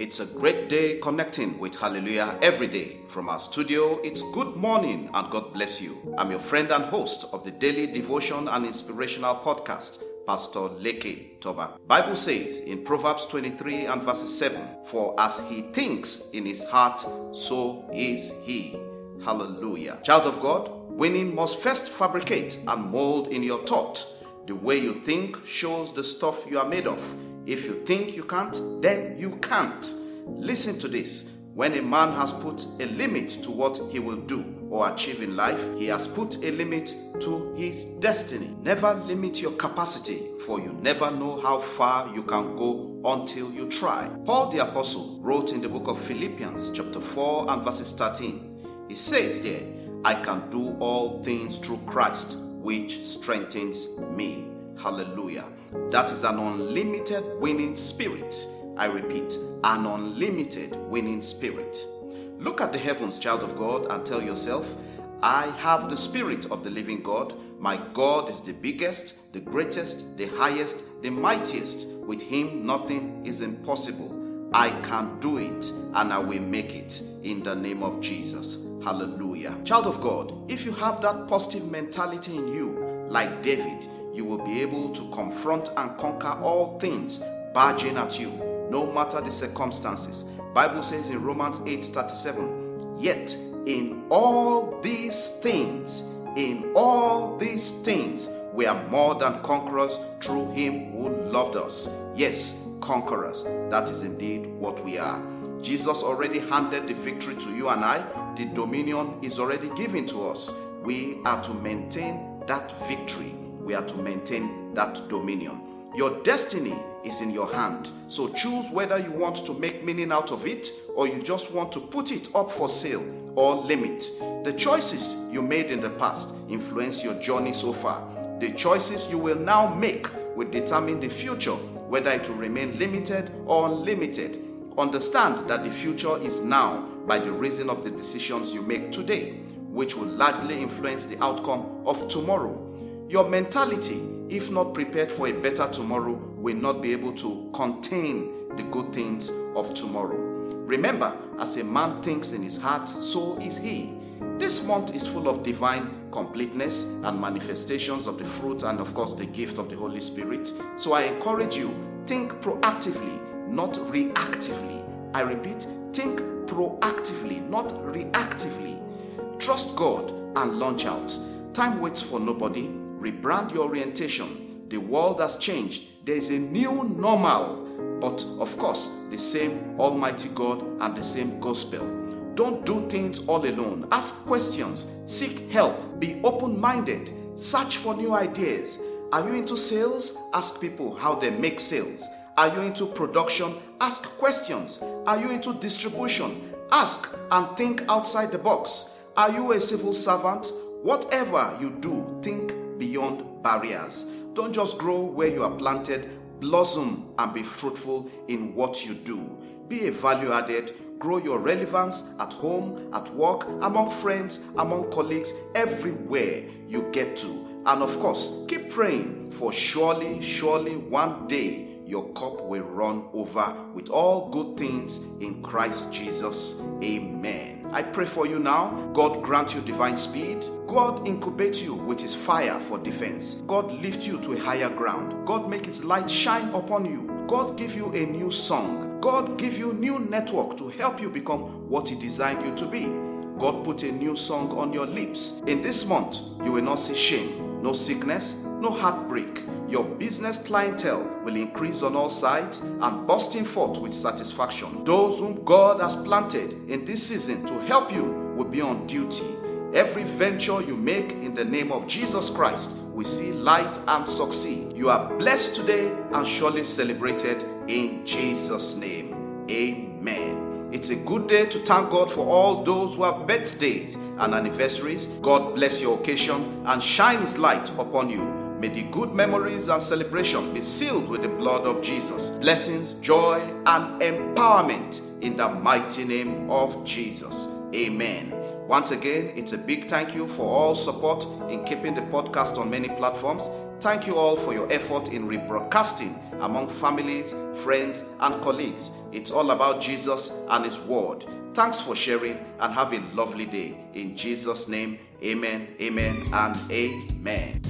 It's a great day connecting with Hallelujah every day. From our studio, it's good morning and God bless you. I'm your friend and host of the daily devotion and inspirational podcast, Pastor Leke Toba. Bible says in Proverbs 23 and verses 7, For as he thinks in his heart, so is he. Hallelujah. Child of God, winning must first fabricate and mold in your thought. The way you think shows the stuff you are made of. If you think you can't, then you can't. Listen to this. When a man has put a limit to what he will do or achieve in life, he has put a limit to his destiny. Never limit your capacity, for you never know how far you can go until you try. Paul the Apostle wrote in the book of Philippians, chapter 4 and verses 13. He says there, I can do all things through Christ, which strengthens me. Hallelujah. That is an unlimited winning spirit. I repeat, an unlimited winning spirit. Look at the heavens, child of God, and tell yourself, I have the spirit of the living God. My God is the biggest, the greatest, the highest, the mightiest. With him, nothing is impossible. I can do it and I will make it in the name of Jesus. Hallelujah. Child of God, if you have that positive mentality in you, like David, you will be able to confront and conquer all things barging at you, no matter the circumstances. Bible says in Romans 8:37, yet in all these things, in all these things, we are more than conquerors through him who loved us. Yes, conquerors. That is indeed what we are. Jesus already handed the victory to you and I. The dominion is already given to us. We are to maintain that victory. We are to maintain that dominion. Your destiny is in your hand. So choose whether you want to make meaning out of it or you just want to put it up for sale or limit. The choices you made in the past influence your journey so far. The choices you will now make will determine the future, whether it will remain limited or unlimited. Understand that the future is now by the reason of the decisions you make today, which will largely influence the outcome of tomorrow. Your mentality, if not prepared for a better tomorrow, will not be able to contain the good things of tomorrow. Remember, as a man thinks in his heart, so is he. This month is full of divine completeness and manifestations of the fruit and, of course, the gift of the Holy Spirit. So I encourage you, think proactively not reactively. I repeat, think proactively, not reactively. Trust God and launch out. Time waits for nobody. Rebrand your orientation. The world has changed. There is a new normal, but of course, the same Almighty God and the same gospel. Don't do things all alone. Ask questions, seek help, be open minded, search for new ideas. Are you into sales? Ask people how they make sales. Are you into production? Ask questions. Are you into distribution? Ask and think outside the box. Are you a civil servant? Whatever you do, beyond barriers. Don't just grow where you are planted, blossom and be fruitful in what you do. Be a value added, grow your relevance at home, at work, among friends, among colleagues, everywhere you get to. And of course, keep praying for surely, surely one day your cup will run over with all good things in Christ Jesus. Amen. I pray for you now. God grant you divine speed. God incubate you with his fire for defense. God lift you to a higher ground. God make his light shine upon you. God give you a new song. God give you new network to help you become what he designed you to be. God put a new song on your lips. In this month, you will not see shame, no sickness, no heartbreak your business clientele will increase on all sides and bursting forth with satisfaction. Those whom God has planted in this season to help you will be on duty. Every venture you make in the name of Jesus Christ will see light and succeed. You are blessed today and surely celebrated in Jesus' name. Amen. It's a good day to thank God for all those who have birthdays and anniversaries. God bless your occasion and shine His light upon you. May the good memories and celebration be sealed with the blood of Jesus. Blessings, joy, and empowerment in the mighty name of Jesus. Amen. Once again, it's a big thank you for all support in keeping the podcast on many platforms. Thank you all for your effort in rebroadcasting among families, friends, and colleagues. It's all about Jesus and His Word. Thanks for sharing and have a lovely day. In Jesus' name, amen, amen, and amen.